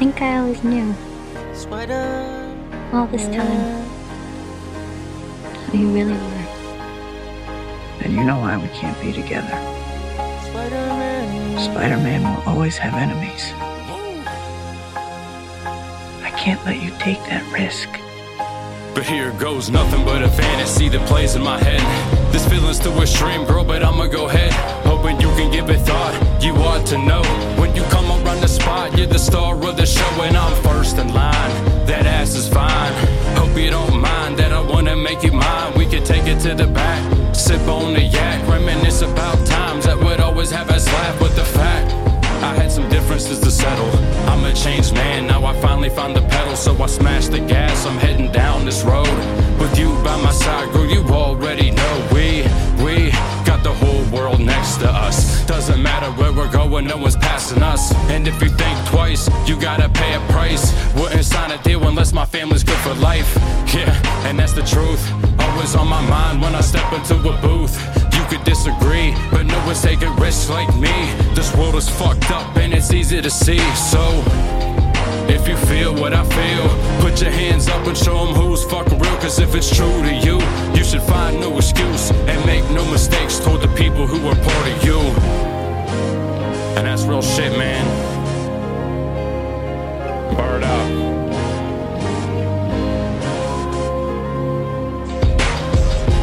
think I always knew. Spider all this time. Who you really were. And you know why we can't be together. Spider Man will always have enemies. I can't let you take that risk. But here goes nothing but a fantasy that plays in my head. This feeling's too extreme, girl, but I'ma go ahead. You're the star of the show, and I'm first in line. That ass is fine. Hope you don't mind that I wanna make you mine. We could take it to the back, sip on the yak, reminisce about times that would always have us laugh. But the fact I had some differences to settle. I'm a changed man, now I finally found the pedal, so I smashed the gas. I'm heading down this road with you by my side, girl. You already know where no one's passing us. And if you think twice, you gotta pay a price. Wouldn't sign a deal unless my family's good for life. Yeah, and that's the truth. Always on my mind when I step into a booth. You could disagree, but no one's taking risks like me. This world is fucked up and it's easy to see. So, if you feel what I feel, put your hands up and show them who's fucking real. Cause if it's true to you, you should find no excuse and make no mistakes toward the people who are part of you. And that's real shit, man. Byrd out.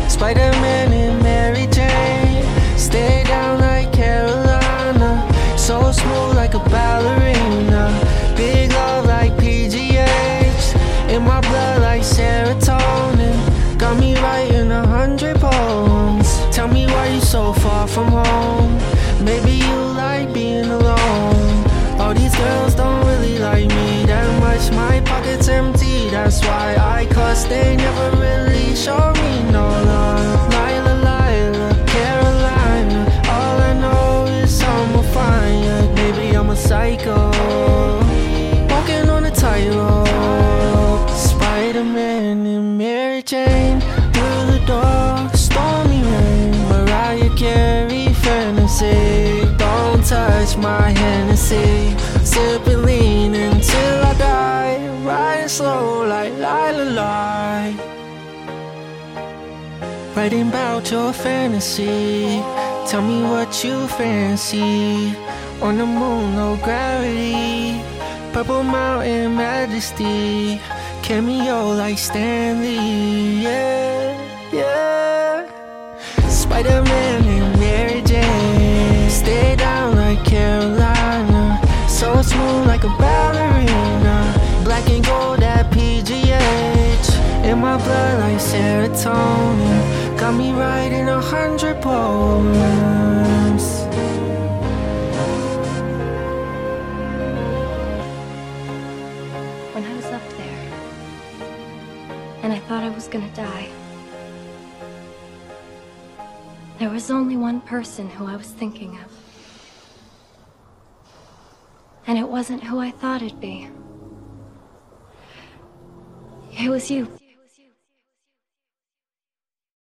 Spider-Man and Mary Jane Stay down like Carolina. So smooth like a ballerina. Big love like PGH In my blood like serotonin. Got me writing a hundred poems. Tell me why you so far from home. Maybe you that's why I cuss. They never really show me no love. Lila, Lila, Carolina. All I know is I'm a fire. Maybe I'm a psycho. Walking on a tightrope. Spider-Man and Mary Jane Through the door, stormy rain Mariah Carey fantasy. Don't touch my Hennessy. Sipping Writing about your fantasy. Tell me what you fancy. On the moon, no gravity. Purple mountain majesty. Cameo like Stan Lee Yeah, yeah. Spider-Man and Mary Jane. Stay down like Carolina. So smooth like a ballerina. Black and gold at PGH In my blood like serotonin Got me writing a hundred poems When I was up there. And I thought I was gonna die. There was only one person who I was thinking of. And it wasn't who I thought it'd be. It was you.